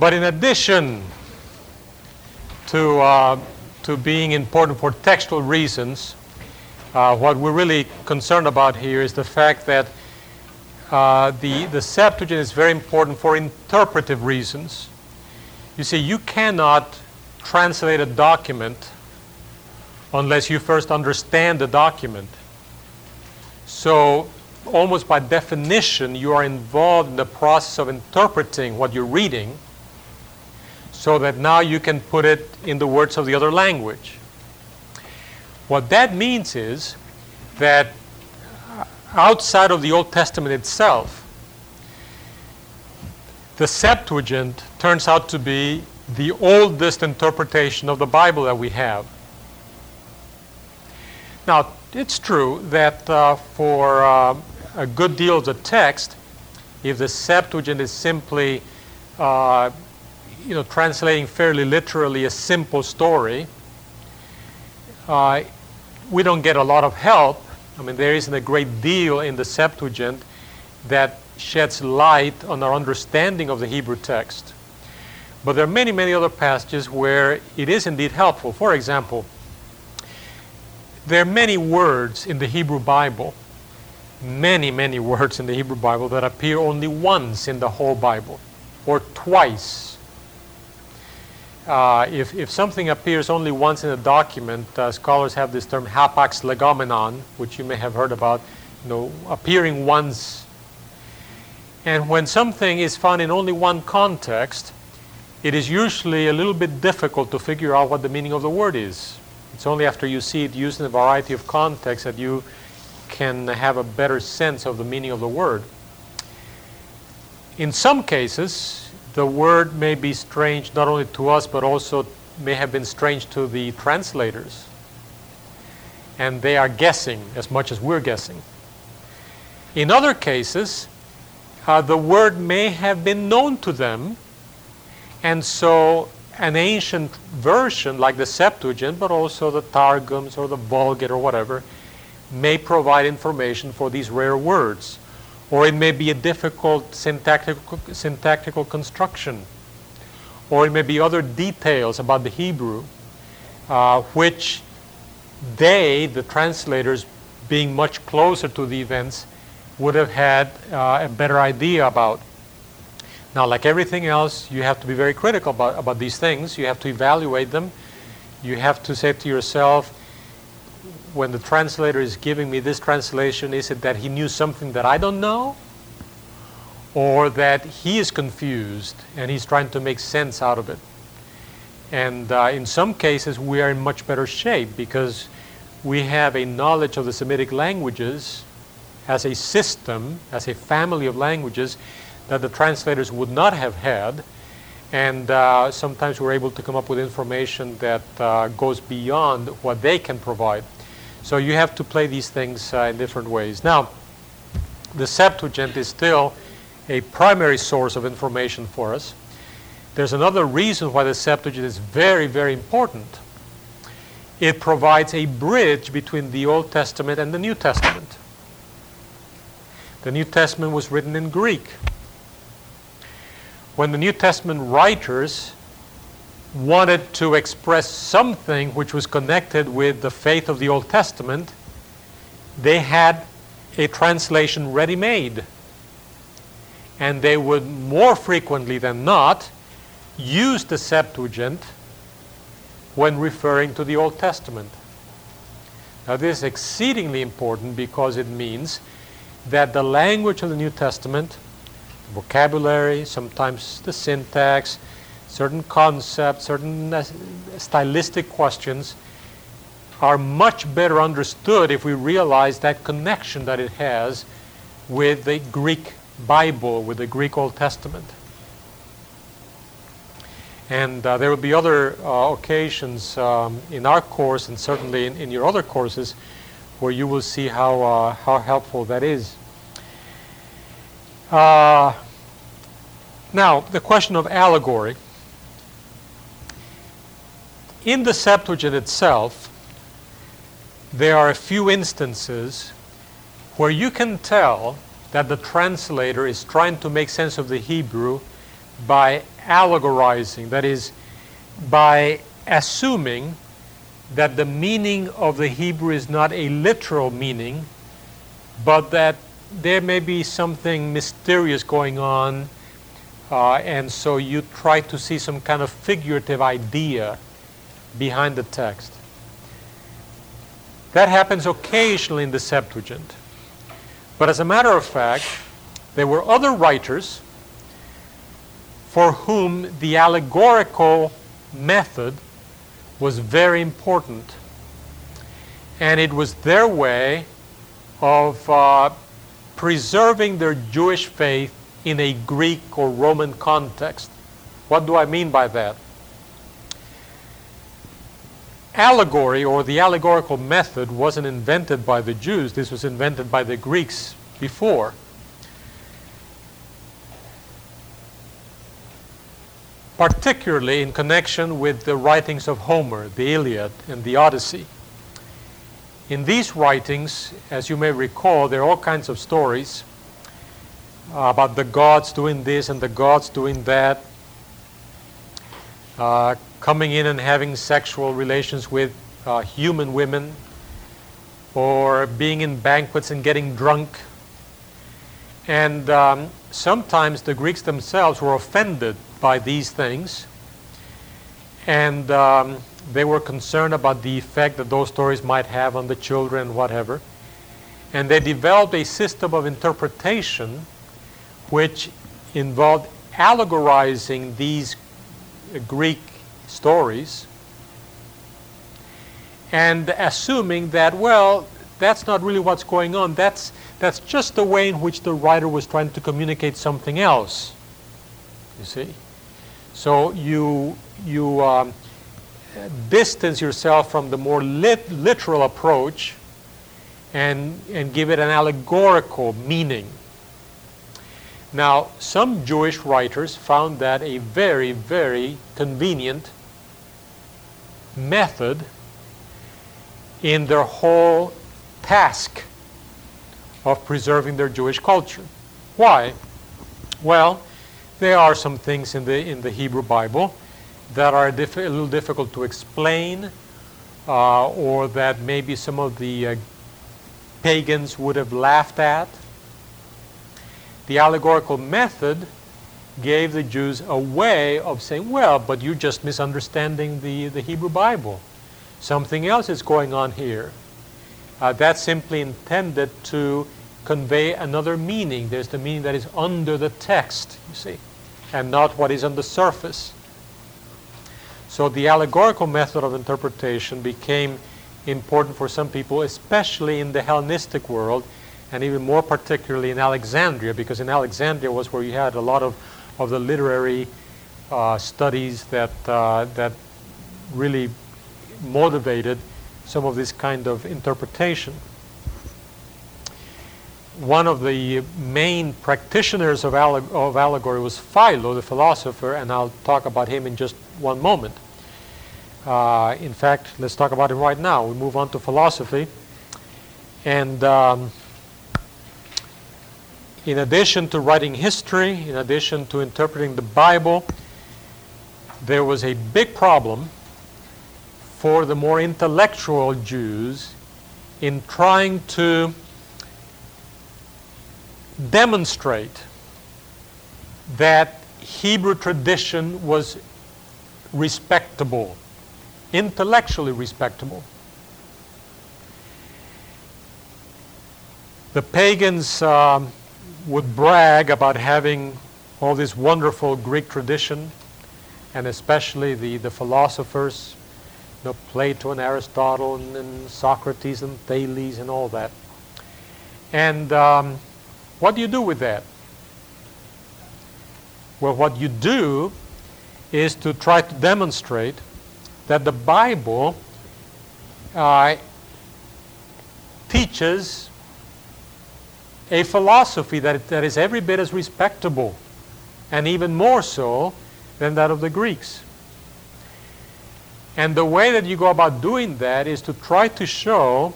But in addition to, uh, to being important for textual reasons, uh, what we're really concerned about here is the fact that uh, the, the Septuagint is very important for interpretive reasons. You see, you cannot translate a document unless you first understand the document. So, almost by definition, you are involved in the process of interpreting what you're reading so that now you can put it in the words of the other language. What that means is that outside of the Old Testament itself, the Septuagint turns out to be the oldest interpretation of the Bible that we have. Now, it's true that uh, for uh, a good deal of the text, if the Septuagint is simply uh, you know, translating fairly literally a simple story, uh, we don't get a lot of help. I mean, there isn't a great deal in the Septuagint that sheds light on our understanding of the Hebrew text. But there are many, many other passages where it is indeed helpful. For example, there are many words in the Hebrew Bible, many, many words in the Hebrew Bible that appear only once in the whole Bible, or twice uh, if, if something appears only once in a document, uh, scholars have this term hapax legomenon, which you may have heard about, you know, appearing once. And when something is found in only one context, it is usually a little bit difficult to figure out what the meaning of the word is. It's only after you see it used in a variety of contexts that you can have a better sense of the meaning of the word. In some cases, the word may be strange not only to us, but also may have been strange to the translators. And they are guessing as much as we're guessing. In other cases, uh, the word may have been known to them, and so an ancient version like the Septuagint, but also the Targums or the Vulgate or whatever, may provide information for these rare words or it may be a difficult syntactical, syntactical construction, or it may be other details about the Hebrew, uh, which they, the translators, being much closer to the events, would have had uh, a better idea about. Now, like everything else, you have to be very critical about, about these things. You have to evaluate them. You have to say to yourself, when the translator is giving me this translation, is it that he knew something that I don't know? Or that he is confused and he's trying to make sense out of it? And uh, in some cases, we are in much better shape because we have a knowledge of the Semitic languages as a system, as a family of languages that the translators would not have had. And uh, sometimes we're able to come up with information that uh, goes beyond what they can provide. So you have to play these things uh, in different ways. Now, the Septuagint is still a primary source of information for us. There's another reason why the Septuagint is very, very important. It provides a bridge between the Old Testament and the New Testament. The New Testament was written in Greek. When the New Testament writers wanted to express something which was connected with the faith of the Old Testament, they had a translation ready made. And they would more frequently than not use the Septuagint when referring to the Old Testament. Now, this is exceedingly important because it means that the language of the New Testament, the vocabulary, sometimes the syntax, certain concepts, certain stylistic questions are much better understood if we realize that connection that it has with the Greek Bible, with the Greek Old Testament. And uh, there will be other uh, occasions um, in our course and certainly in, in, your other courses where you will see how, uh, how helpful that is. Uh, now, the question of allegory. In the Septuagint itself, there are a few instances where you can tell that the translator is trying to make sense of the Hebrew by allegorizing, that is, by assuming that the meaning of the Hebrew is not a literal meaning, but that there may be something mysterious going on, uh, and so you try to see some kind of figurative idea behind the text. That happens occasionally in the Septuagint. But as a matter of fact, there were other writers for whom the allegorical method was very important. And it was their way of uh, preserving their Jewish faith in a Greek or Roman context. What do I mean by that? Allegory or the allegorical method wasn't invented by the Jews, this was invented by the Greeks before. Particularly in connection with the writings of Homer, the Iliad, and the Odyssey. In these writings, as you may recall, there are all kinds of stories about the gods doing this and the gods doing that. Uh, coming in and having sexual relations with uh, human women, or being in banquets and getting drunk. And um, sometimes the Greeks themselves were offended by these things, and um, they were concerned about the effect that those stories might have on the children, whatever. And they developed a system of interpretation which involved allegorizing these Greek stories and assuming that, well, that's not really what's going on. That's, that's just the way in which the writer was trying to communicate something else. You see? So you, you um, distance yourself from the more lit, literal approach and, and give it an allegorical meaning. Now, some Jewish writers found that a very, very convenient method in their whole task of preserving their Jewish culture. Why? Well, there are some things in the, in the Hebrew Bible that are a, diff- a little difficult to explain, uh, or that maybe some of the uh, pagans would have laughed at. The allegorical method gave the Jews a way of saying, well, but you're just misunderstanding the, the Hebrew Bible. Something else is going on here. Uh, that's simply intended to convey another meaning. There's the meaning that is under the text, you see, and not what is on the surface. So the allegorical method of interpretation became important for some people, especially in the Hellenistic world, and even more particularly in Alexandria, because in Alexandria was where you had a lot of of the literary uh, studies that, uh, that really motivated some of this kind of interpretation. One of the main practitioners of, alleg- of allegory was Philo, the philosopher, and I'll talk about him in just one moment. Uh, in fact, let's talk about him right now. We move on to philosophy. And um, in addition to writing history, in addition to interpreting the Bible, there was a big problem for the more intellectual Jews in trying to demonstrate that Hebrew tradition was respectable, intellectually respectable. The pagans um, would brag about having all this wonderful Greek tradition, and especially the, the philosophers, you know, Plato and Aristotle and, and Socrates and Thales and all that. And um, What do you do with that? Well, what you do is to try to demonstrate that the Bible uh, teaches a philosophy that, that is every bit as respectable and even more so than that of the Greeks. And the way that you go about doing that is to try to show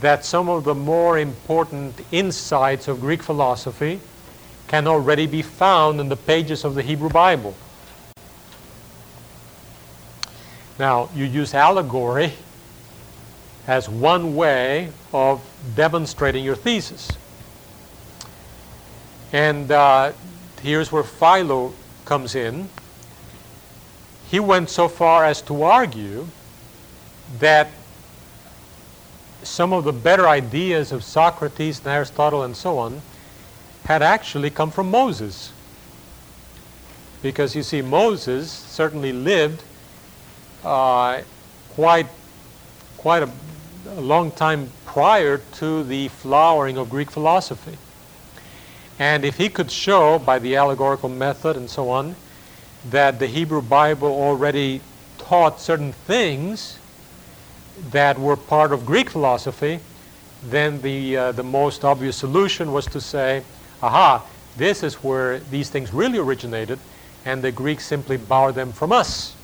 that some of the more important insights of Greek philosophy can already be found in the pages of the Hebrew Bible. Now, you use allegory as one way of demonstrating your thesis. And uh, here's where Philo comes in. He went so far as to argue that some of the better ideas of Socrates and Aristotle and so on had actually come from Moses. Because you see, Moses certainly lived uh, quite, quite a, a long time prior to the flowering of Greek philosophy. And if he could show by the allegorical method and so on that the Hebrew Bible already taught certain things that were part of Greek philosophy, then the, uh, the most obvious solution was to say, aha, this is where these things really originated, and the Greeks simply borrowed them from us.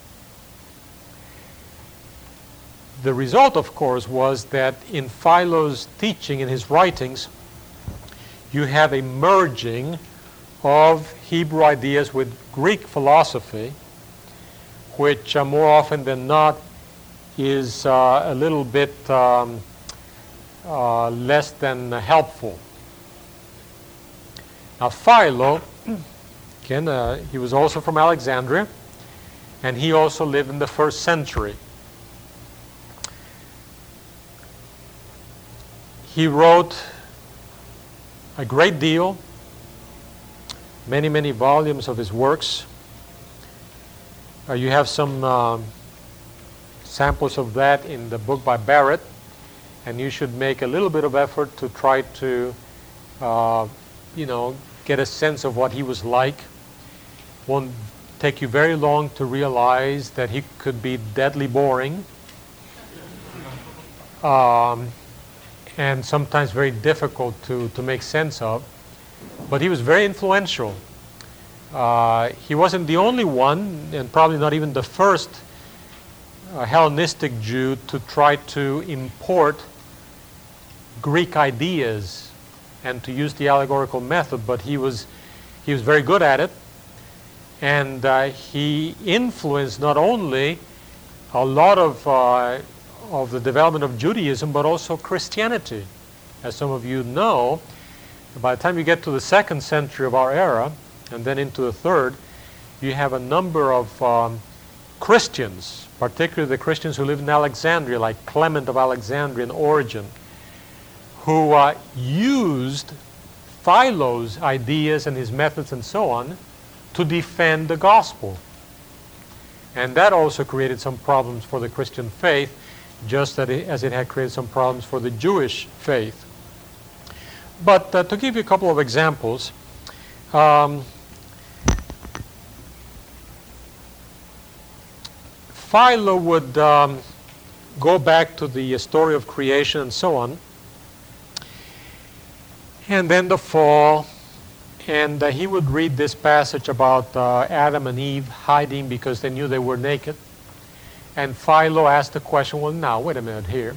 The result, of course, was that in Philo's teaching, in his writings, you have a merging of Hebrew ideas with Greek philosophy, which uh, more often than not is uh, a little bit um, uh, less than helpful. Now, Philo, again, uh, he was also from Alexandria, and he also lived in the first century. He wrote a great deal, many, many volumes of his works. Uh, you have some um, samples of that in the book by Barrett, and you should make a little bit of effort to try to, uh, you know, get a sense of what he was like. Won't take you very long to realize that he could be deadly boring. Um, and sometimes very difficult to, to make sense of. But he was very influential. Uh, he wasn't the only one, and probably not even the first uh, Hellenistic Jew to try to import Greek ideas and to use the allegorical method, but he was, he was very good at it. And uh, he influenced not only a lot of uh, of the development of Judaism, but also Christianity. As some of you know, by the time you get to the second century of our era, and then into the third, you have a number of um, Christians, particularly the Christians who lived in Alexandria, like Clement of Alexandria and Origen, who uh, used Philo's ideas and his methods and so on to defend the gospel. And that also created some problems for the Christian faith just as it had created some problems for the Jewish faith. But uh, to give you a couple of examples, um, Philo would um, go back to the story of creation and so on, and then the fall, and uh, he would read this passage about uh, Adam and Eve hiding because they knew they were naked. And Philo asked the question, well, now, wait a minute here.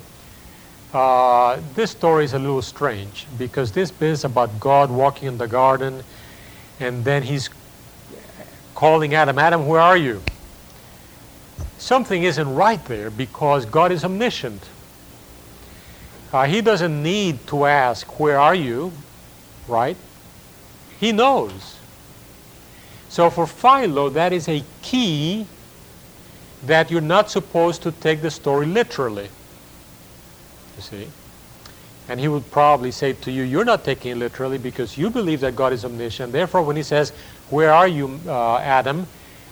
Uh, this story is a little strange because this is about God walking in the garden, and then he's calling Adam, Adam, where are you? Something isn't right there because God is omniscient. Uh, he doesn't need to ask, Where are you? Right? He knows. So for Philo, that is a key that you're not supposed to take the story literally. You see? And he would probably say to you, You're not taking it literally because you believe that God is omniscient. Therefore, when he says, Where are you, uh, Adam?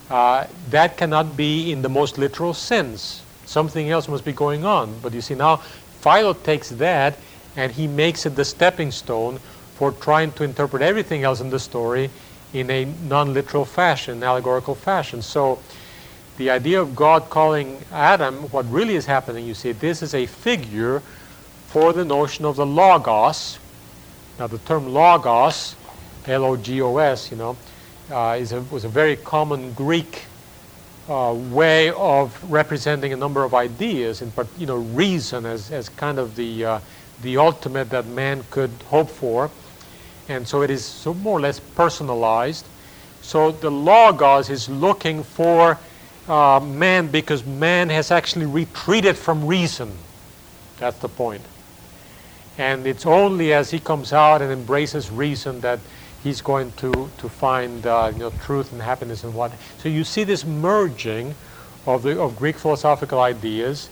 Uh, that cannot be in the most literal sense. Something else must be going on. But you see, now Philo takes that and he makes it the stepping stone for trying to interpret everything else in the story in a non literal fashion, allegorical fashion. So the idea of God calling Adam, what really is happening, you see, this is a figure for the notion of the Logos. Now, the term Logos, L O G O S, you know, uh, is a, was a very common Greek uh, way of representing a number of ideas, and you know, reason as, as kind of the, uh, the ultimate that man could hope for. And so it is so more or less personalized. So the Logos is looking for uh, man because man has actually retreated from reason. That's the point. And it's only as he comes out and embraces reason that he's going to, to find uh, you know, truth and happiness and what. So you see this merging of, the, of Greek philosophical ideas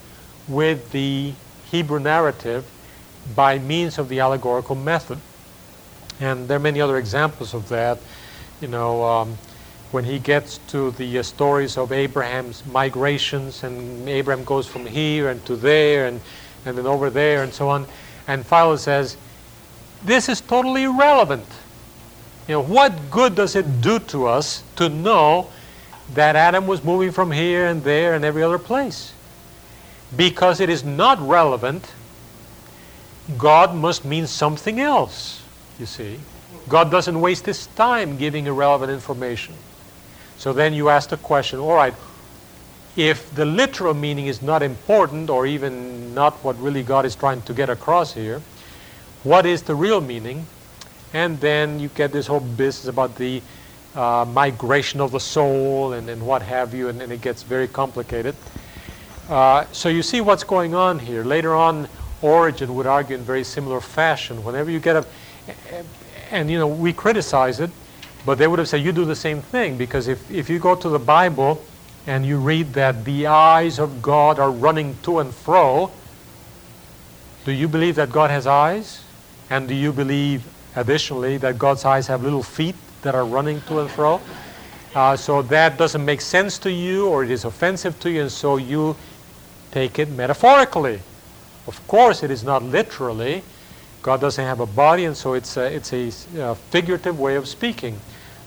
with the Hebrew narrative by means of the allegorical method. And there are many other examples of that. You know, um, when he gets to the uh, stories of Abraham's migrations, and Abraham goes from here and to there, and, and then over there, and so on. And Philo says, This is totally irrelevant. You know, what good does it do to us to know that Adam was moving from here and there and every other place? Because it is not relevant, God must mean something else, you see. God doesn't waste his time giving irrelevant information. So then you ask the question all right, if the literal meaning is not important or even not what really God is trying to get across here, what is the real meaning? And then you get this whole business about the uh, migration of the soul and, and what have you, and, and it gets very complicated. Uh, so you see what's going on here. Later on, Origen would argue in very similar fashion. Whenever you get a, and you know, we criticize it, but they would have said you do the same thing because if, if you go to the Bible and you read that the eyes of God are running to and fro, do you believe that God has eyes? And do you believe Additionally, that God's eyes have little feet that are running to and fro. Uh, so that doesn't make sense to you or it is offensive to you, and so you take it metaphorically. Of course, it is not literally. God doesn't have a body, and so it's a, it's a uh, figurative way of speaking.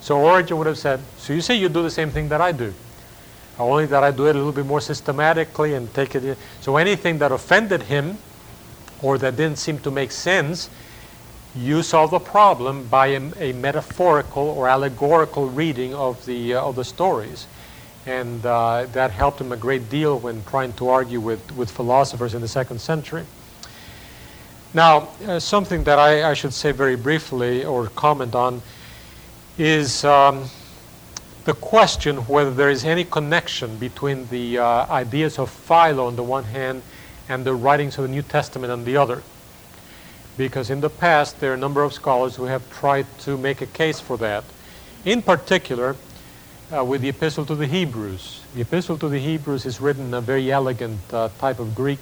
So Origen would have said, So you say you do the same thing that I do, only that I do it a little bit more systematically and take it. So anything that offended him or that didn't seem to make sense, you solve the problem by a, a metaphorical or allegorical reading of the, uh, of the stories. And uh, that helped him a great deal when trying to argue with, with philosophers in the second century. Now, uh, something that I, I, should say very briefly or comment on is um, the question whether there is any connection between the uh, ideas of Philo on the one hand and the writings of the New Testament on the other because in the past there are a number of scholars who have tried to make a case for that. In particular, uh, with the Epistle to the Hebrews. The Epistle to the Hebrews is written in a very elegant uh, type of Greek,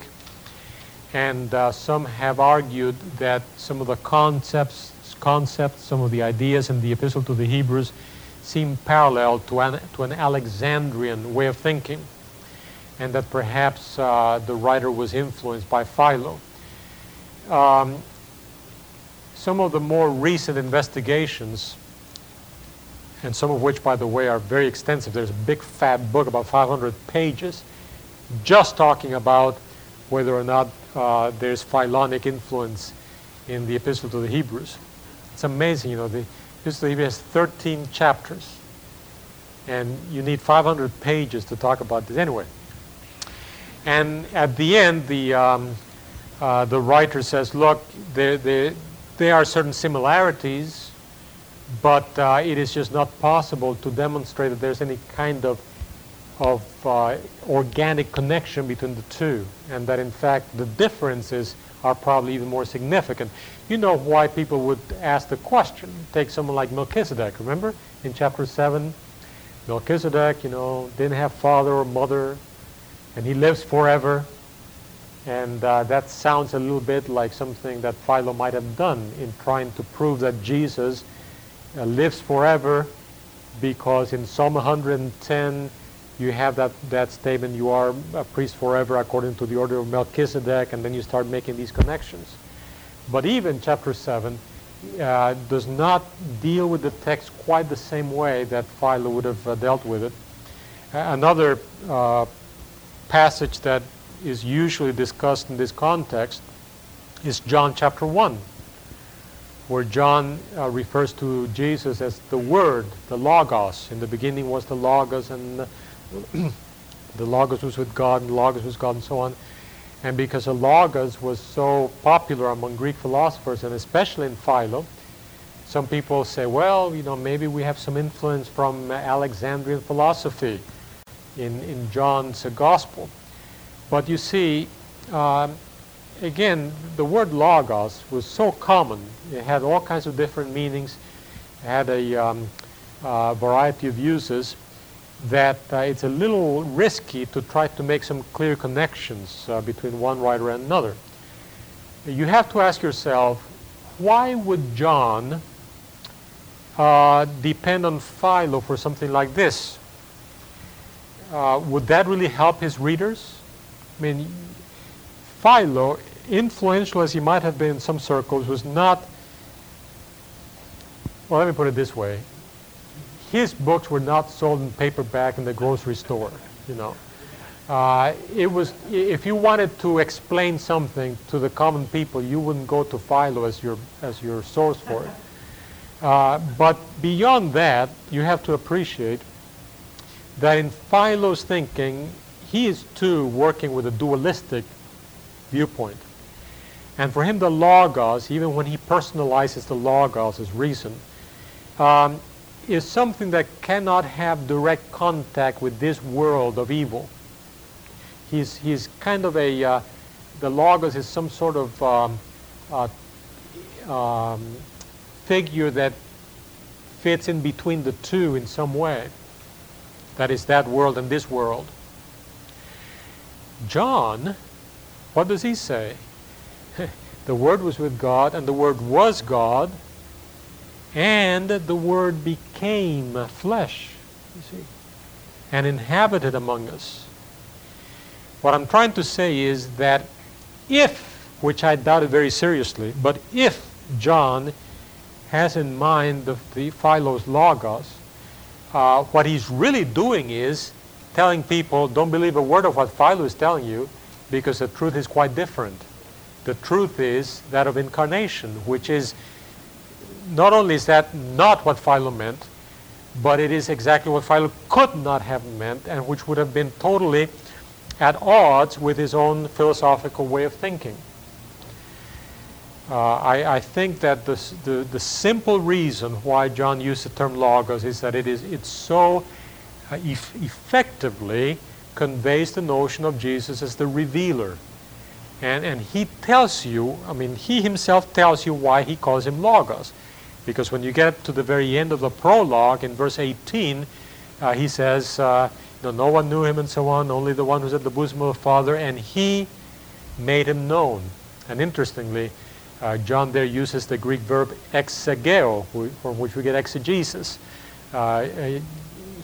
and uh, some have argued that some of the concepts, concepts, some of the ideas in the Epistle to the Hebrews seem parallel to an, to an Alexandrian way of thinking, and that perhaps uh, the writer was influenced by Philo. Um, some of the more recent investigations, and some of which, by the way, are very extensive, there's a big fat book about 500 pages just talking about whether or not uh, there's Philonic influence in the Epistle to the Hebrews. It's amazing, you know, the Epistle to the Hebrews has 13 chapters, and you need 500 pages to talk about this. Anyway, and at the end, the um, uh, the writer says, "Look, there, there, there are certain similarities, but uh, it is just not possible to demonstrate that there's any kind of, of uh, organic connection between the two, and that in fact the differences are probably even more significant. You know why people would ask the question. Take someone like Melchizedek, remember in chapter 7? Melchizedek, you know, didn't have father or mother, and he lives forever. And uh, that sounds a little bit like something that Philo might have done in trying to prove that Jesus uh, lives forever because in Psalm 110 you have that, that statement, you are a priest forever according to the order of Melchizedek, and then you start making these connections. But even chapter 7 uh, does not deal with the text quite the same way that Philo would have uh, dealt with it. another uh, passage that is usually discussed in this context is John chapter 1, where John uh, refers to Jesus as the Word, the Logos. In the beginning was the Logos, and the Logos was with God, and the Logos was God, and so on. And because the Logos was so popular among Greek philosophers, and especially in Philo, some people say, well, you know, maybe we have some influence from Alexandrian philosophy in, in John's Gospel. But you see, um, again, the word logos was so common. It had all kinds of different meanings, it had a um, uh, variety of uses that uh, it's a little risky to try to make some clear connections uh, between one writer and another. You have to ask yourself, why would John uh, depend on Philo for something like this? Uh, would that really help his readers? I mean, Philo, influential as he might have been in some circles, was not, well, let me put it this way. His books were not sold in paperback in the grocery store, you know. Uh, it was, if you wanted to explain something to the common people, you wouldn't go to Philo as your, as your source for it. Uh, but beyond that, you have to appreciate that in Philo's thinking, he is too working with a dualistic viewpoint. And for him, the Logos, even when he personalizes the Logos as reason, um, is something that cannot have direct contact with this world of evil. He's, he's kind of a, uh, the Logos is some sort of um, uh, um, figure that fits in between the two in some way. That is that world and this world. John, what does he say? the Word was with God, and the Word was God, and the Word became flesh, you see, and inhabited among us. What I'm trying to say is that if, which I doubt it very seriously, but if John has in mind the, the Philo's Logos, uh, what he's really doing is telling people, don't believe a word of what Philo is telling you, because the truth is quite different. The truth is that of incarnation, which is not only is that not what Philo meant, but it is exactly what Philo could not have meant, and which would have been totally at odds with his own philosophical way of thinking. Uh, I, I, think that the, the, the, simple reason why John used the term logos is that it is it's so uh, eff- effectively conveys the notion of Jesus as the revealer. And, and he tells you, I mean, he himself tells you why he calls him logos. Because when you get to the very end of the prologue in verse 18, uh, he says, uh, you know, no one knew him and so on, only the one who's at the bosom of the Father, and he made him known. And interestingly, uh, John there uses the Greek verb exegeo, from which we get exegesis. Uh, uh,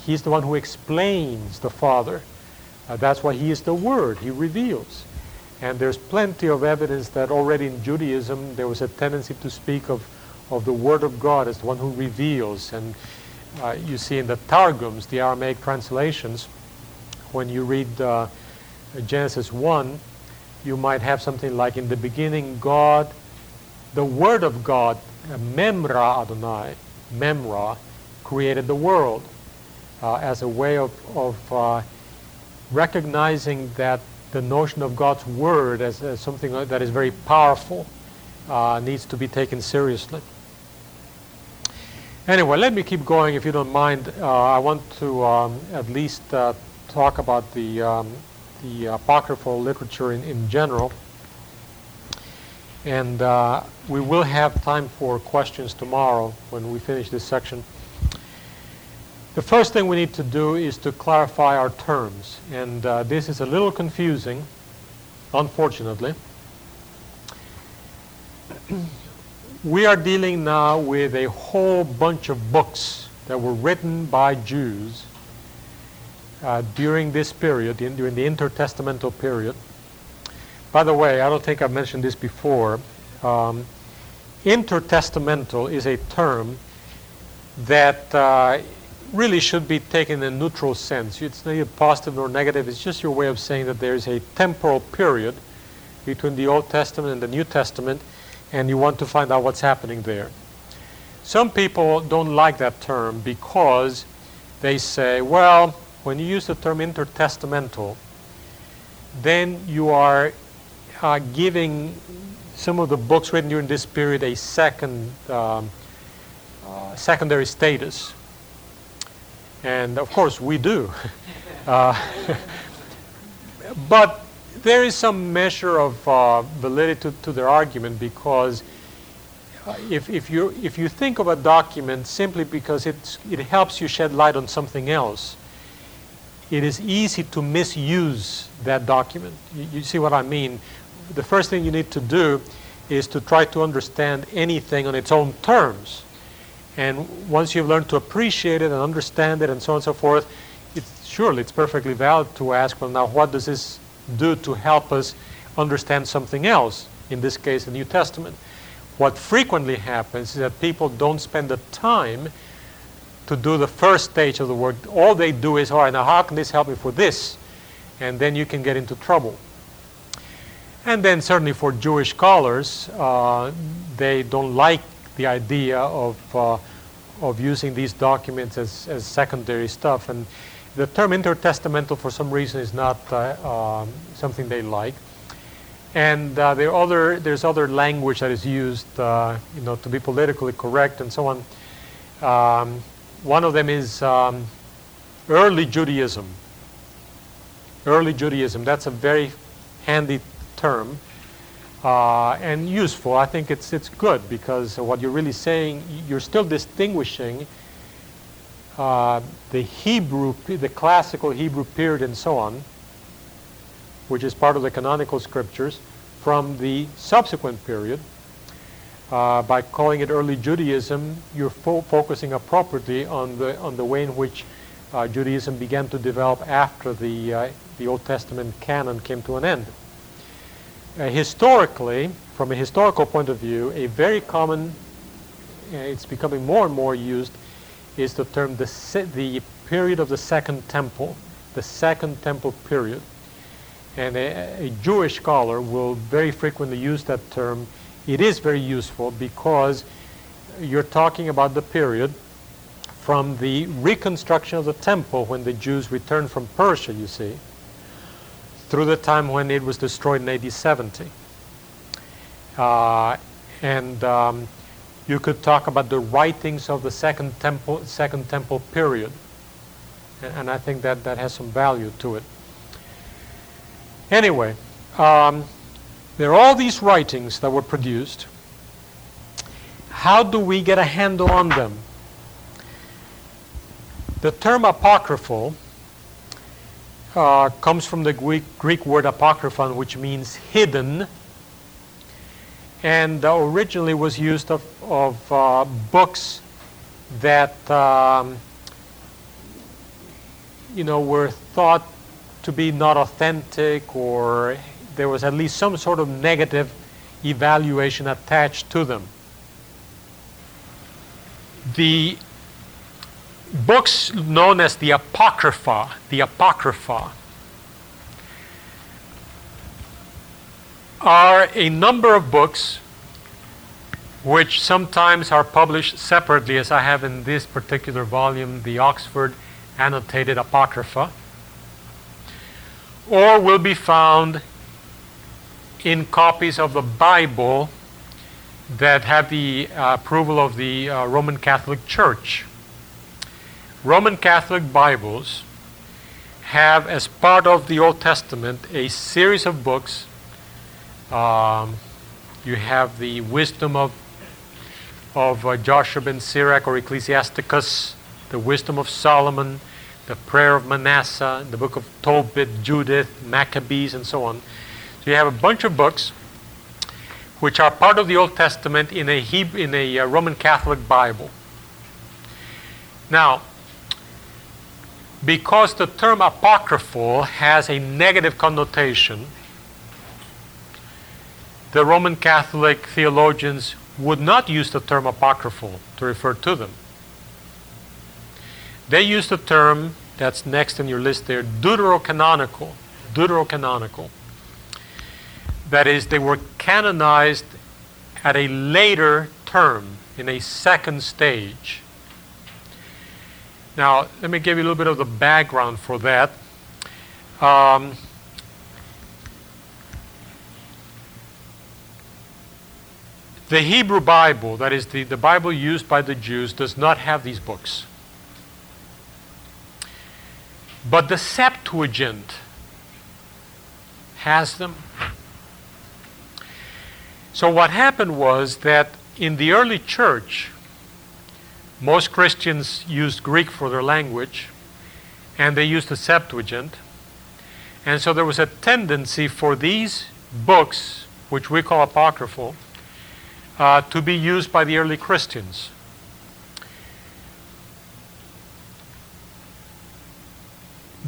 he's the one who explains the Father. Uh, that's why he is the Word, he reveals. And there's plenty of evidence that already in Judaism there was a tendency to speak of, of the Word of God as the one who reveals. And uh, you see in the Targums, the Aramaic translations, when you read uh, Genesis 1, you might have something like, In the beginning, God the Word of God, Memra Adonai, Memra, created the world uh, as a way of, of uh, recognizing that the notion of God's Word as, as something that is very powerful uh, needs to be taken seriously. Anyway, let me keep going if you don't mind. Uh, I want to um, at least uh, talk about the, um, the apocryphal literature in, in general. And uh, we will have time for questions tomorrow when we finish this section. The first thing we need to do is to clarify our terms. And uh, this is a little confusing, unfortunately. we are dealing now with a whole bunch of books that were written by Jews uh, during this period, in, during the intertestamental period. By the way, I don't think I've mentioned this before. Um, intertestamental is a term that uh, really should be taken in a neutral sense. It's neither positive nor negative. It's just your way of saying that there's a temporal period between the Old Testament and the New Testament, and you want to find out what's happening there. Some people don't like that term because they say, well, when you use the term intertestamental, then you are uh, giving some of the books written during this period a second um, uh, secondary status. And of course, we do. uh, but there is some measure of uh, validity to, to, their argument because uh, if, if, you, if you think of a document simply because it's, it helps you shed light on something else, it is easy to misuse that document. You, you see what I mean? The first thing you need to do is to try to understand anything on its own terms. And once you've learned to appreciate it and understand it and so on and so forth, it's, surely it's perfectly valid to ask, well, now what does this do to help us understand something else? In this case, the New Testament. What frequently happens is that people don't spend the time to do the first stage of the work. All they do is, all right, now how can this help me for this? And then you can get into trouble. And then certainly for Jewish scholars, uh, they don't like the idea of, uh, of using these documents as, as secondary stuff. And the term intertestamental, for some reason, is not uh, um, something they like. And uh, there other, there's other language that is used, uh, you know, to be politically correct and so on. Um, one of them is um, early Judaism. Early Judaism. That's a very handy term uh, and useful. I think it's, it's good because what you're really saying, you're still distinguishing uh, the Hebrew, the classical Hebrew period and so on, which is part of the canonical scriptures, from the subsequent period. Uh, by calling it early Judaism, you're fo- focusing appropriately on the, on the way in which uh, Judaism began to develop after the, uh, the Old Testament canon came to an end. Uh, historically, from a historical point of view, a very common, uh, it's becoming more and more used, is the term the, se- the period of the Second Temple, the Second Temple period. And a, a Jewish scholar will very frequently use that term. It is very useful because you're talking about the period from the reconstruction of the temple when the Jews returned from Persia, you see, through the time when it was destroyed in AD 70. Uh, and um, you could talk about the writings of the second temple, second temple period. And, I think that that has some value to it. Anyway, um, there are all these writings that were produced. How do we get a handle on them? The term apocryphal uh, comes from the Greek, Greek word apocryphon, which means hidden, and originally was used of, of uh, books that um, you know were thought to be not authentic, or there was at least some sort of negative evaluation attached to them. The books known as the Apocrypha, the Apocrypha, are a number of books which sometimes are published separately, as I have in this particular volume, the Oxford Annotated Apocrypha, or will be found in copies of the Bible that have the uh, approval of the uh, Roman Catholic Church. Roman Catholic Bibles have, as part of the Old Testament, a series of books. Um, you have the wisdom of, of uh, Joshua ben Sirach or Ecclesiasticus, the wisdom of Solomon, the prayer of Manasseh, the book of Tobit, Judith, Maccabees, and so on. So you have a bunch of books which are part of the Old Testament in a, Hebrew, in a uh, Roman Catholic Bible. Now, because the term apocryphal has a negative connotation, the Roman Catholic theologians would not use the term apocryphal to refer to them. They used the term that's next in your list there, deuterocanonical. Deuterocanonical. That is, they were canonized at a later term, in a second stage. Now, let me give you a little bit of the background for that. Um, the Hebrew Bible, that is the, the Bible used by the Jews, does not have these books. But the Septuagint has them. So, what happened was that in the early church, most Christians used Greek for their language, and they used the Septuagint. And so there was a tendency for these books, which we call apocryphal, uh, to be used by the early Christians.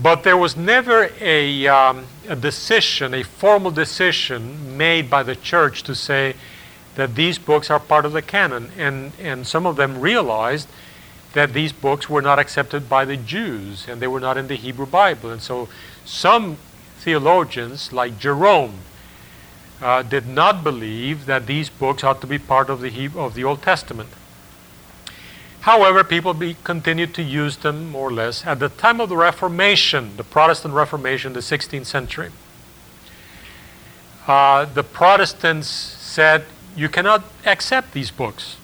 But there was never a, um, a decision, a formal decision made by the church to say that these books are part of the canon. And, and some of them realized that these books were not accepted by the Jews and they were not in the Hebrew Bible. And so some theologians, like Jerome, uh, did not believe that these books ought to be part of the, Hebrew, of the Old Testament. However, people be, continued to use them more or less. At the time of the Reformation, the Protestant Reformation, the 16th century, uh, the Protestants said, You cannot accept these books.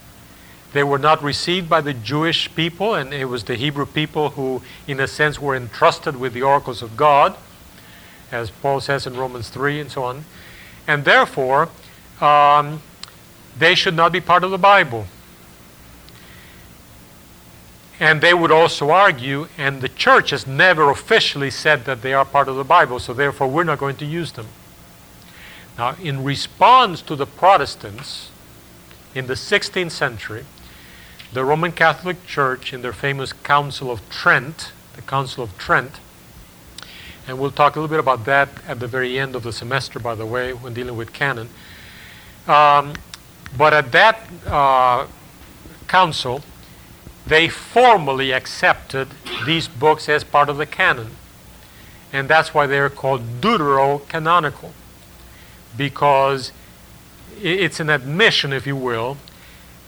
They were not received by the Jewish people, and it was the Hebrew people who, in a sense, were entrusted with the oracles of God, as Paul says in Romans 3 and so on. And therefore, um, they should not be part of the Bible. And they would also argue, and the church has never officially said that they are part of the Bible, so therefore we're not going to use them. Now, in response to the Protestants in the 16th century, the Roman Catholic Church, in their famous Council of Trent, the Council of Trent, and we'll talk a little bit about that at the very end of the semester, by the way, when dealing with canon. Um, but at that uh, council, they formally accepted these books as part of the canon. And that's why they're called deuterocanonical, because it's an admission, if you will,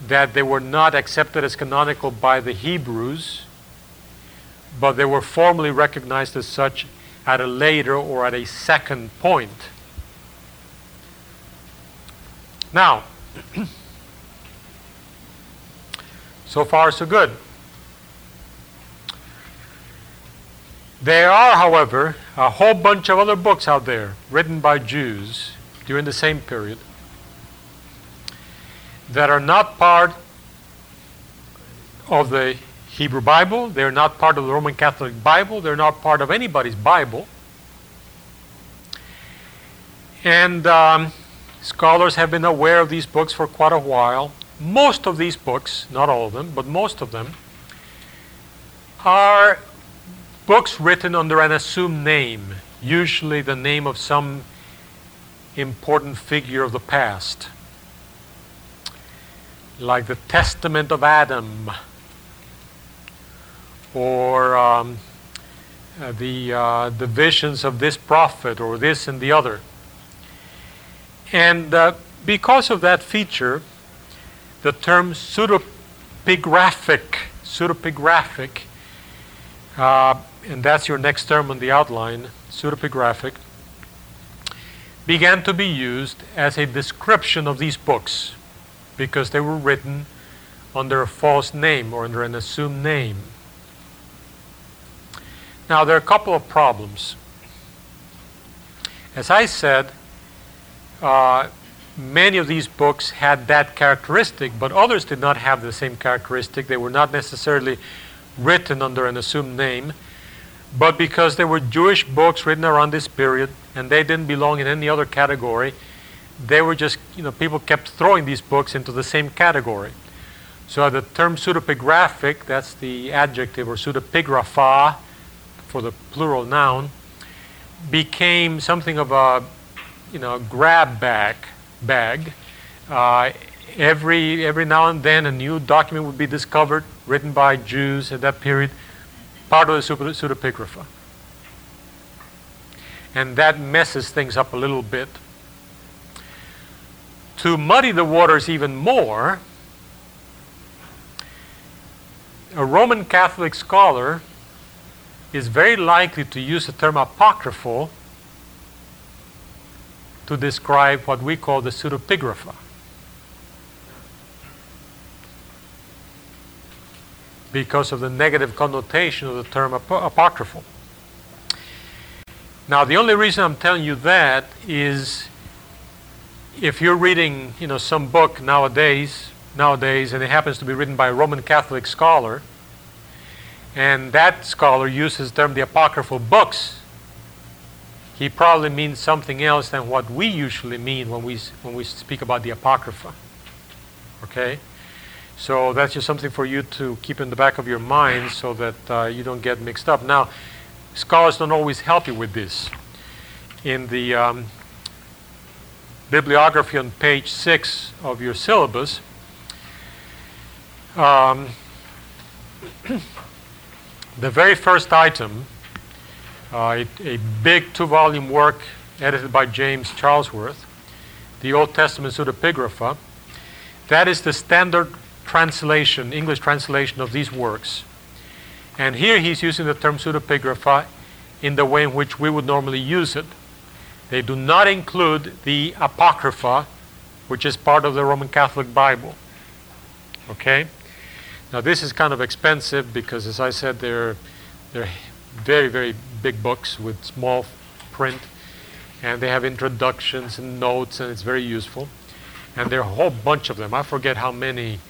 that they were not accepted as canonical by the Hebrews, but they were formally recognized as such at a later or at a second point. Now, So far, so good. There are, however, a whole bunch of other books out there written by Jews during the same period that are not part of the Hebrew Bible, they're not part of the Roman Catholic Bible, they're not part of anybody's Bible. And um, scholars have been aware of these books for quite a while. Most of these books, not all of them, but most of them, are books written under an assumed name, usually the name of some important figure of the past, like the Testament of Adam, or um, uh, the, uh, the visions of this prophet, or this and the other. And uh, because of that feature, the term pseudepigraphic, pseudepigraphic, uh, and that's your next term on the outline, pseudepigraphic, began to be used as a description of these books because they were written under a false name or under an assumed name. Now, there are a couple of problems. As I said, uh, many of these books had that characteristic, but others did not have the same characteristic. They were not necessarily written under an assumed name, but because they were Jewish books written around this period and they didn't belong in any other category, they were just, you know, people kept throwing these books into the same category. So the term pseudepigraphic, that's the adjective, or pseudepigrapha for the plural noun, became something of a, you know, grab bag bag. Uh, every, every now and then a new document would be discovered written by Jews at that period, part of the pseudepigrapha. And that messes things up a little bit. To muddy the waters even more, a Roman Catholic scholar is very likely to use the term apocryphal to describe what we call the pseudepigrapha. Because of the negative connotation of the term ap- apocryphal. Now, the only reason I'm telling you that is if you're reading, you know, some book nowadays, nowadays, and it happens to be written by a Roman Catholic scholar, and that scholar uses the term the apocryphal books, he probably means something else than what we usually mean when we, when we speak about the Apocrypha. Okay? So that's just something for you to keep in the back of your mind so that uh, you don't get mixed up. Now, scholars don't always help you with this. In the um, bibliography on page six of your syllabus, um, the very first item uh, a, big two volume work edited by James Charlesworth, the Old Testament Pseudepigrapha. That is the standard translation, English translation of these works. And here he's using the term pseudepigrapha in the way in which we would normally use it. They do not include the Apocrypha, which is part of the Roman Catholic Bible. Okay? Now, this is kind of expensive because, as I said, they're, they're very, very big books with small print, and they have introductions and notes, and it's very useful. And there are a whole bunch of them. I forget how many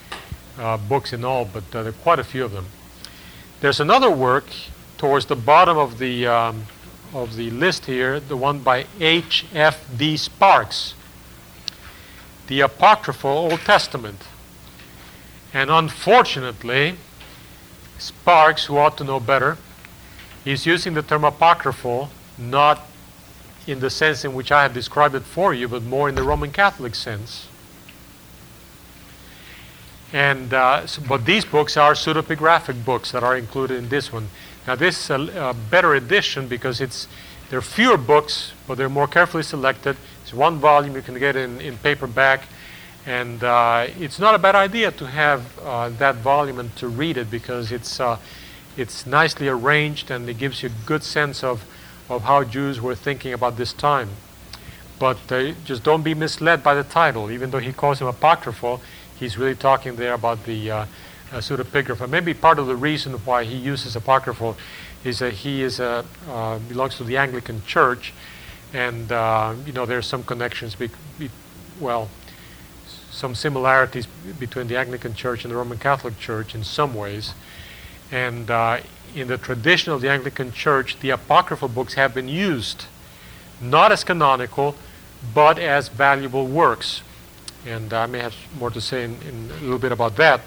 uh, books in all, but uh, there are quite a few of them. There's another work towards the bottom of the um, of the list here, the one by H. F. D. Sparks, the Apocryphal Old Testament. And unfortunately, Sparks, who ought to know better, is using the term apocryphal not in the sense in which I have described it for you, but more in the Roman Catholic sense. And uh, but these books are pseudepigraphic books that are included in this one. Now this is a, a, better edition because it's there are fewer books, but they're more carefully selected. It's one volume you can get in, in paperback, and uh, it's not a bad idea to have uh, that volume and to read it because it's uh, it's nicely arranged and it gives you a good sense of, of how Jews were thinking about this time. But uh, just don't be misled by the title. Even though he calls him apocryphal, he's really talking there about the uh, uh, pseudepigrapha. Maybe part of the reason why he uses apocryphal is that he is a, uh, belongs to the Anglican Church, and you know there's some connections. Be, be, well, some similarities between the Anglican Church and the Roman Catholic Church in some ways. And uh, in the tradition of the Anglican Church, the apocryphal books have been used not as canonical, but as valuable works. And I may have more to say in, in a little bit about that.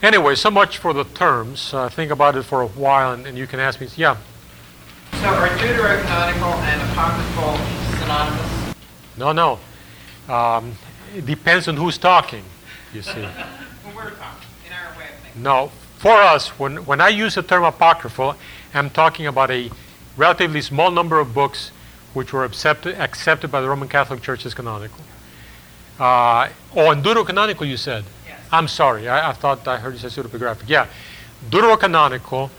Anyway, so much for the terms. Uh, think about it for a while, and, and you can ask me, yeah. So are deuterocanonical and apocryphal synonymous? No, no. Um, it depends on who's talking, you see. well, we're talking, in our way of thinking. No, for us, when, when I use the term apocryphal, I'm talking about a relatively small number of books which were accepted, accepted by the Roman Catholic Church as canonical. Uh, oh, and deuterocanonical, you said? Yes. I'm sorry, I, I thought I heard you say pseudepigraphic. Yeah, deuterocanonical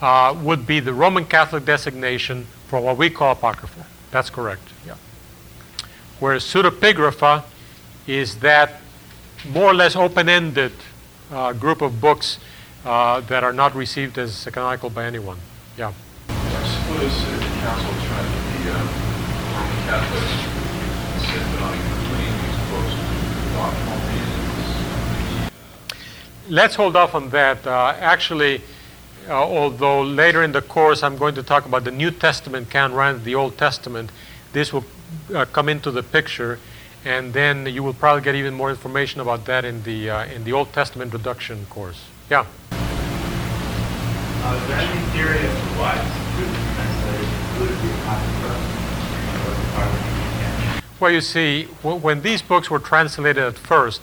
uh, would be the Roman Catholic designation for what we call apocryphal. That's correct, yeah. Whereas pseudepigrapha is that more or less open-ended uh, group of books uh, that are not received as canonical by anyone. Yeah. Suppose uh, the Council of Trent, the uh, Roman Catholics insisted on including these books for doctrinal reasons. Let's hold off on that. Uh, actually, uh, although later in the course I'm going to talk about the New Testament canon rather than the Old Testament, this will uh, come into the picture, and then you will probably get even more information about that in the uh, in the Old Testament introduction course. Yeah. Uh, is there any theory as to why Well, you see, when these books were translated at first,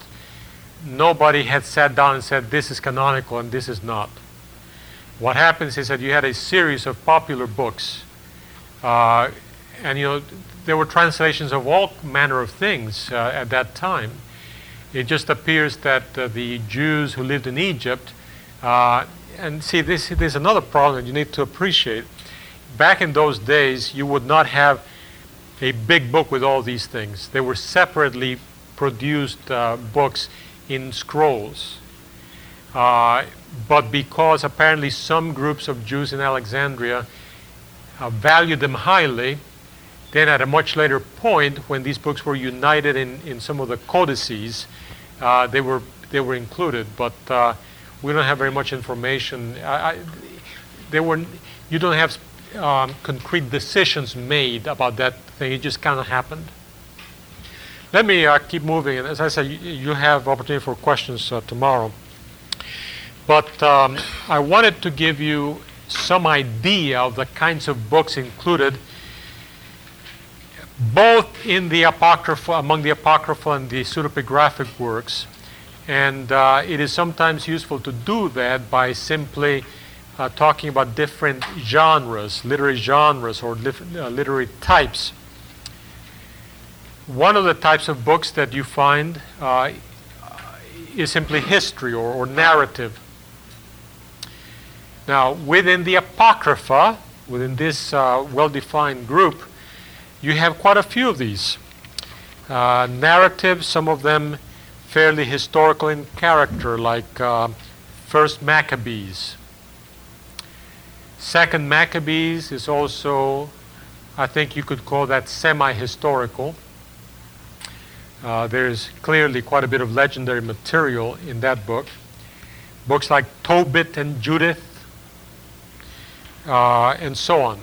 nobody had sat down and said, this is canonical and this is not. What happens is that you had a series of popular books, uh, and you know there were translations of all manner of things uh, at that time. It just appears that uh, the Jews who lived in Egypt, uh, and see, this, is another problem that you need to appreciate. Back in those days, you would not have a big book with all these things. They were separately produced uh, books in scrolls. Uh, but because apparently some groups of Jews in Alexandria uh, valued them highly, then at a much later point, when these books were united in, in some of the codices, uh, they, were, they were included. But uh, we don't have very much information. I, I, they were, you don't have um, concrete decisions made about that thing. It just kind of happened. Let me uh, keep moving. And as I said, you, you have opportunity for questions uh, tomorrow. But um, I wanted to give you some idea of the kinds of books included both in the apocrypha, among the apocryphal and the pseudepigraphic works. And uh, it is sometimes useful to do that by simply uh, talking about different genres, literary genres, or uh, literary types. One of the types of books that you find uh, is simply history or, or narrative. Now, within the Apocrypha, within this uh, well defined group, you have quite a few of these. Uh, narratives, some of them fairly historical in character, like uh, First Maccabees. Second Maccabees is also, I think you could call that semi historical. Uh, there's clearly quite a bit of legendary material in that book. Books like Tobit and Judith, uh, and so on.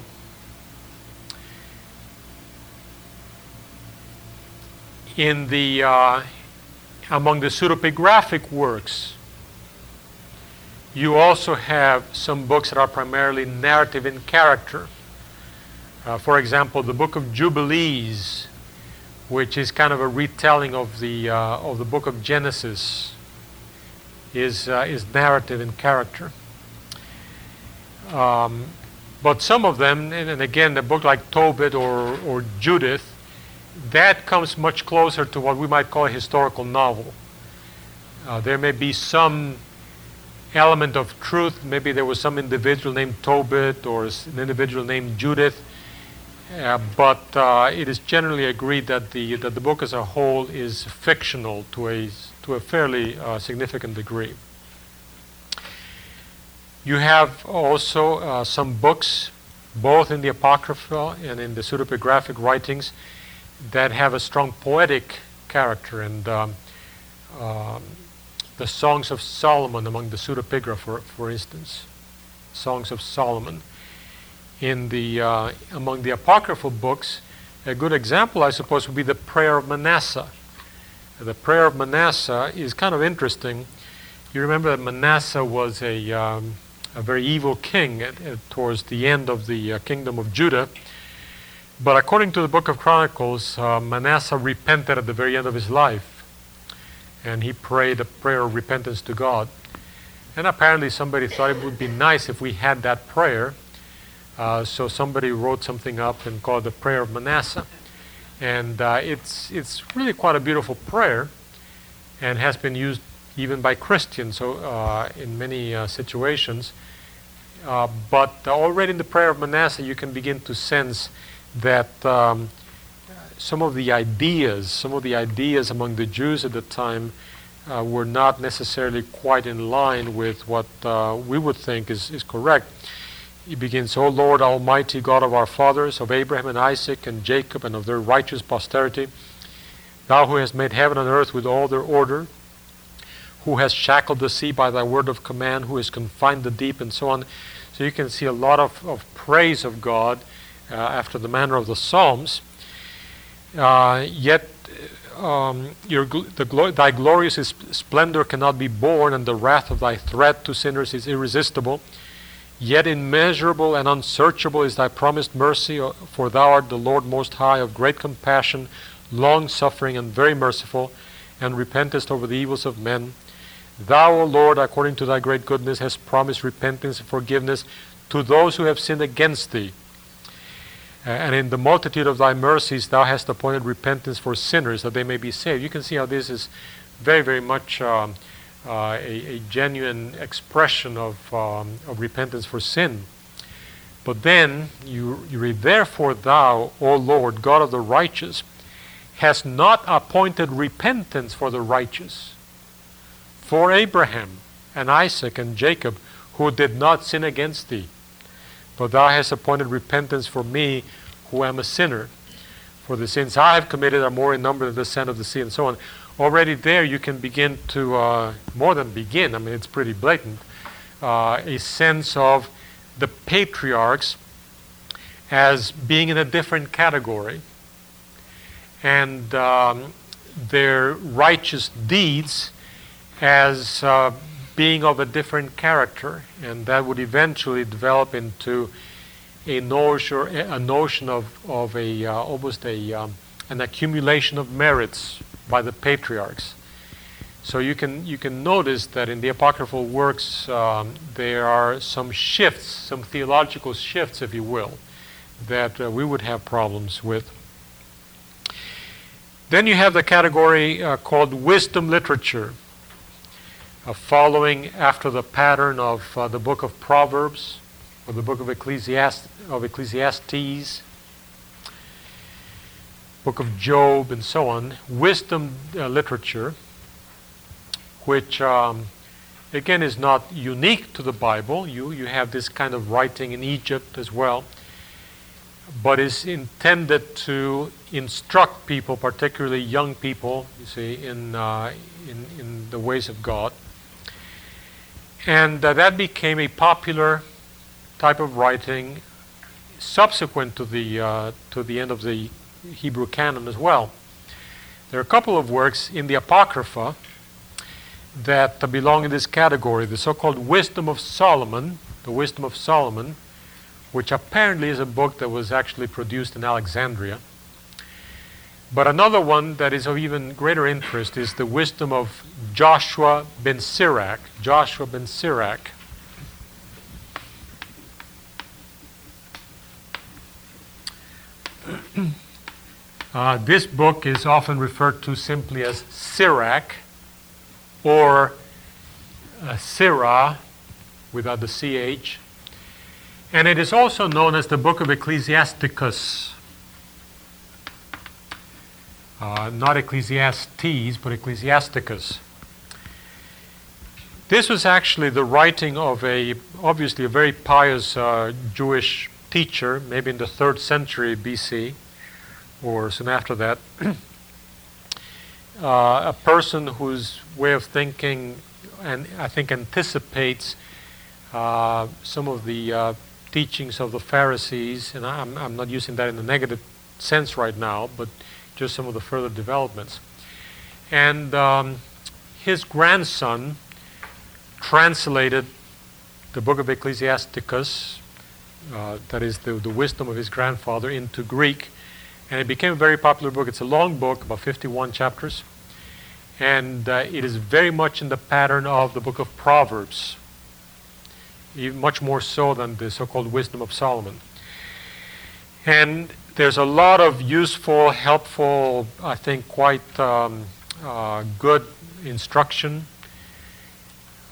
In the uh, among the pseudepigraphic works, you also have some books that are primarily narrative in character. Uh, for example, the Book of Jubilees, which is kind of a retelling of the uh, of the Book of Genesis, is uh, is narrative in character. Um, but some of them, and again, a book like Tobit or, or Judith, that comes much closer to what we might call a historical novel. Uh, there may be some element of truth. Maybe there was some individual named Tobit or an individual named Judith. Uh, but uh, it is generally agreed that the, that the book as a whole is fictional to a, to a fairly uh, significant degree. You have also uh, some books, both in the Apocrypha and in the pseudepigraphic writings, that have a strong poetic character. And um, um, the Psalms of Solomon among the pseudepigrapha, for, for instance, Psalms of Solomon. In the, uh, among the apocryphal books, a good example, I suppose, would be the Prayer of Manasseh. The Prayer of Manasseh is kind of interesting. You remember that Manasseh was a um, a very evil king at, at, towards the end of the uh, kingdom of Judah. But according to the book of Chronicles, uh, Manasseh repented at the very end of his life. And he prayed a prayer of repentance to God. And apparently, somebody thought it would be nice if we had that prayer. Uh, so somebody wrote something up and called the Prayer of Manasseh. And uh, it's, it's really quite a beautiful prayer and has been used even by Christians so, uh, in many uh, situations. Uh, but already in the prayer of Manasseh, you can begin to sense that um, some of the ideas, some of the ideas among the Jews at the time, uh, were not necessarily quite in line with what uh, we would think is, is correct. He begins, O Lord, Almighty God of our fathers, of Abraham and Isaac and Jacob, and of their righteous posterity, thou who hast made heaven and earth with all their order, who has shackled the sea by thy word of command, who has confined the deep, and so on. So you can see a lot of, of praise of God uh, after the manner of the Psalms. Uh, yet um, your, the, thy glorious splendor cannot be borne, and the wrath of thy threat to sinners is irresistible. Yet immeasurable and unsearchable is thy promised mercy, for thou art the Lord most high, of great compassion, long suffering and very merciful, and repentest over the evils of men. Thou, O Lord, according to thy great goodness, hast promised repentance and forgiveness to those who have sinned against thee. Uh, and in the multitude of thy mercies, thou hast appointed repentance for sinners that they may be saved. You can see how this is very, very much um, uh, a, a, genuine expression of, um, of repentance for sin. But then you, you read, Therefore thou, O Lord, God of the righteous, hast not appointed repentance for the righteous, for Abraham and Isaac and Jacob, who did not sin against thee. But thou hast appointed repentance for me, who am a sinner. For the sins I have committed are more in number than the sand of the sea, and so on. Already there, you can begin to, uh, more than begin, I mean, it's pretty blatant, uh, a sense of the patriarchs as being in a different category and um, their righteous deeds as uh, being of a different character, and that would eventually develop into a notion, a notion of, of a uh, almost a um, an accumulation of merits by the patriarchs. So you can you can notice that in the apocryphal works um, there are some shifts, some theological shifts, if you will, that uh, we would have problems with. Then you have the category uh, called wisdom literature, uh, following after the pattern of uh, the book of Proverbs or the book of, Ecclesiast- of Ecclesiastes, book of Job, and so on. Wisdom uh, literature which um, again is not unique to the Bible. You, you have this kind of writing in Egypt as well, but is intended to instruct people, particularly young people, you see, in, uh, in, in the ways of God. And uh, that became a popular type of writing subsequent to the, uh, to the end of the Hebrew canon as well. There are a couple of works in the Apocrypha that belong in this category the so called Wisdom of Solomon, the Wisdom of Solomon, which apparently is a book that was actually produced in Alexandria. But another one that is of even greater interest is the wisdom of Joshua ben Sirach. Joshua ben Sirach. Uh, this book is often referred to simply as Sirach or uh, Sirah without the CH. And it is also known as the book of Ecclesiasticus. Uh, not Ecclesiastes, but Ecclesiasticus. This was actually the writing of a, obviously, a very pious uh, Jewish teacher, maybe in the third century BC, or soon after that. uh, a person whose way of thinking and I think anticipates uh, some of the uh, teachings of the Pharisees, and I'm, I'm not using that in a negative sense right now, but just some of the further developments. And um, his grandson translated the book of Ecclesiasticus, uh, that is the, the wisdom of his grandfather, into Greek and it became a very popular book. It's a long book, about 51 chapters, and uh, it is very much in the pattern of the book of Proverbs, even much more so than the so called Wisdom of Solomon. And there's a lot of useful, helpful, I think quite um, uh, good instruction.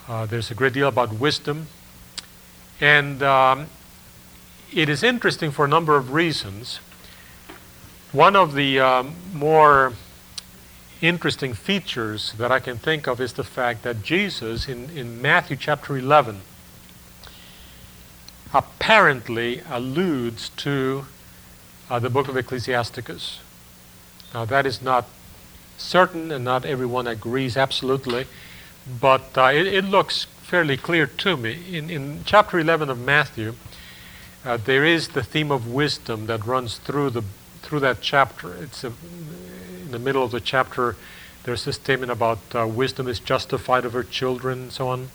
Uh, there's a great deal about wisdom. And um, it is interesting for a number of reasons. One of the um, more interesting features that I can think of is the fact that Jesus, in, in Matthew chapter 11, apparently alludes to uh, the book of Ecclesiasticus. Now, that is not certain, and not everyone agrees absolutely, but uh, it, it, looks fairly clear to me. In, in chapter 11 of Matthew, uh, there is the theme of wisdom that runs through the through that chapter. It's a, in the middle of the chapter. There's a statement about uh, wisdom is justified of her children, and so on.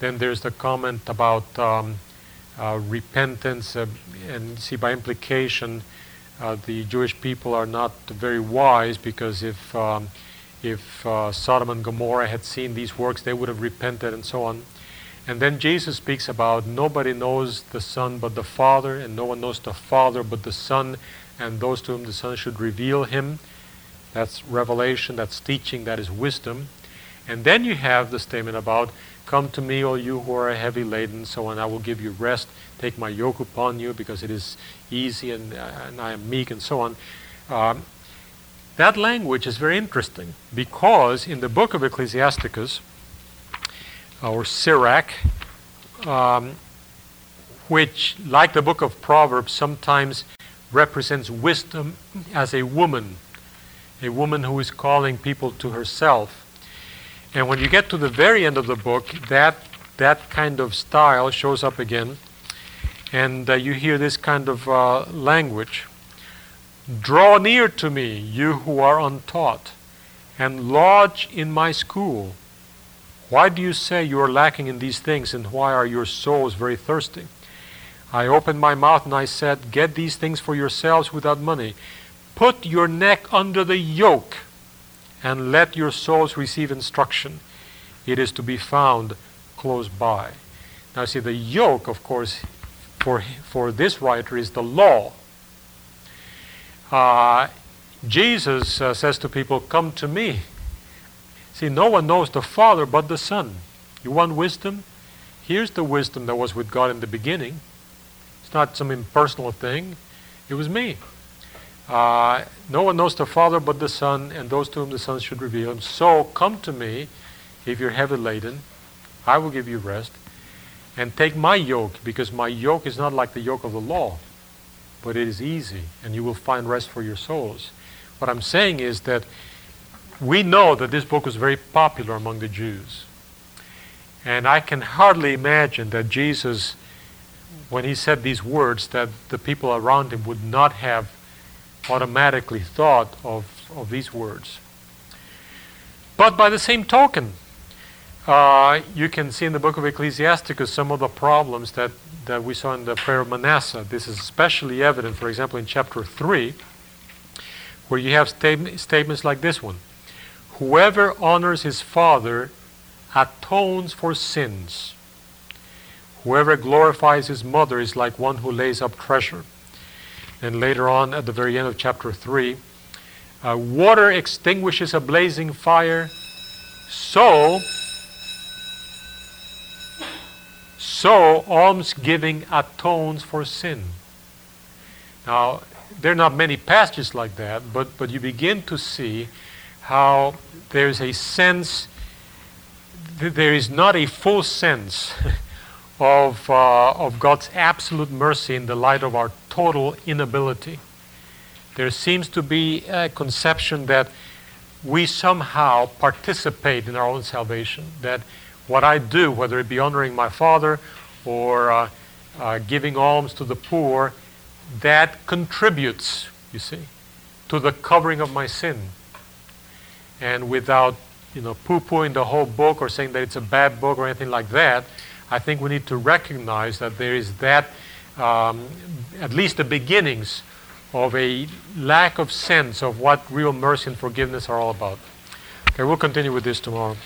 Then there's the comment about um, repentance, uh, and see by implication, uh, the Jewish people are not very wise because if um, if uh, Sodom and Gomorrah had seen these works, they would have repented and so on. And then Jesus speaks about nobody knows the Son but the Father, and no one knows the Father but the Son, and those to whom the Son should reveal him. That's revelation, that's teaching, that is wisdom. And then you have the statement about, Come to me, all you who are heavy laden, so on, I will give you rest. Take my yoke upon you, because it is easy and, uh, and I am meek, and so on. Um, that language is very interesting because in the book of Ecclesiasticus, or Sirach, um, which, like the book of Proverbs, sometimes represents wisdom as a woman, a woman who is calling people to herself. And when you get to the very end of the book, that, that kind of style shows up again. And uh, you hear this kind of uh, language Draw near to me, you who are untaught, and lodge in my school. Why do you say you are lacking in these things, and why are your souls very thirsty? I opened my mouth and I said, Get these things for yourselves without money. Put your neck under the yoke, and let your souls receive instruction. It is to be found close by. Now, see, the yoke, of course, for, for this writer is the law. Uh, Jesus uh, says to people, Come to me. See, no one knows the Father but the Son. You want wisdom? Here's the wisdom that was with God in the beginning. It's not some impersonal thing, it was me. Uh, no one knows the Father but the Son, and those to whom the Son should reveal him. So come to me if you're heavy laden. I will give you rest. And take my yoke, because my yoke is not like the yoke of the law but it is easy, and you will find rest for your souls. What I'm saying is that we know that this book was very popular among the Jews. And I can hardly imagine that Jesus, when he said these words, that the people around him would not have automatically thought of, of these words. But by the same token, uh, you can see in the book of Ecclesiasticus some of the problems that that we saw in the prayer of Manasseh. This is especially evident, for example, in chapter 3, where you have statements like this one Whoever honors his father atones for sins. Whoever glorifies his mother is like one who lays up treasure. And later on, at the very end of chapter 3, uh, water extinguishes a blazing fire, so So, almsgiving atones for sin. Now, there are not many passages like that, but, but you begin to see how there's a sense, there is not a full sense of, uh, of God's absolute mercy in the light of our total inability. There seems to be a conception that we somehow participate in our own salvation, that what I do, whether it be honoring my father or uh, uh, giving alms to the poor, that contributes, you see, to the covering of my sin. And without, you know, poo-pooing the whole book or saying that it's a bad book or anything like that, I think we need to recognize that there is that, um, at least the beginnings of a lack of sense of what real mercy and forgiveness are all about. Okay, we'll continue with this tomorrow.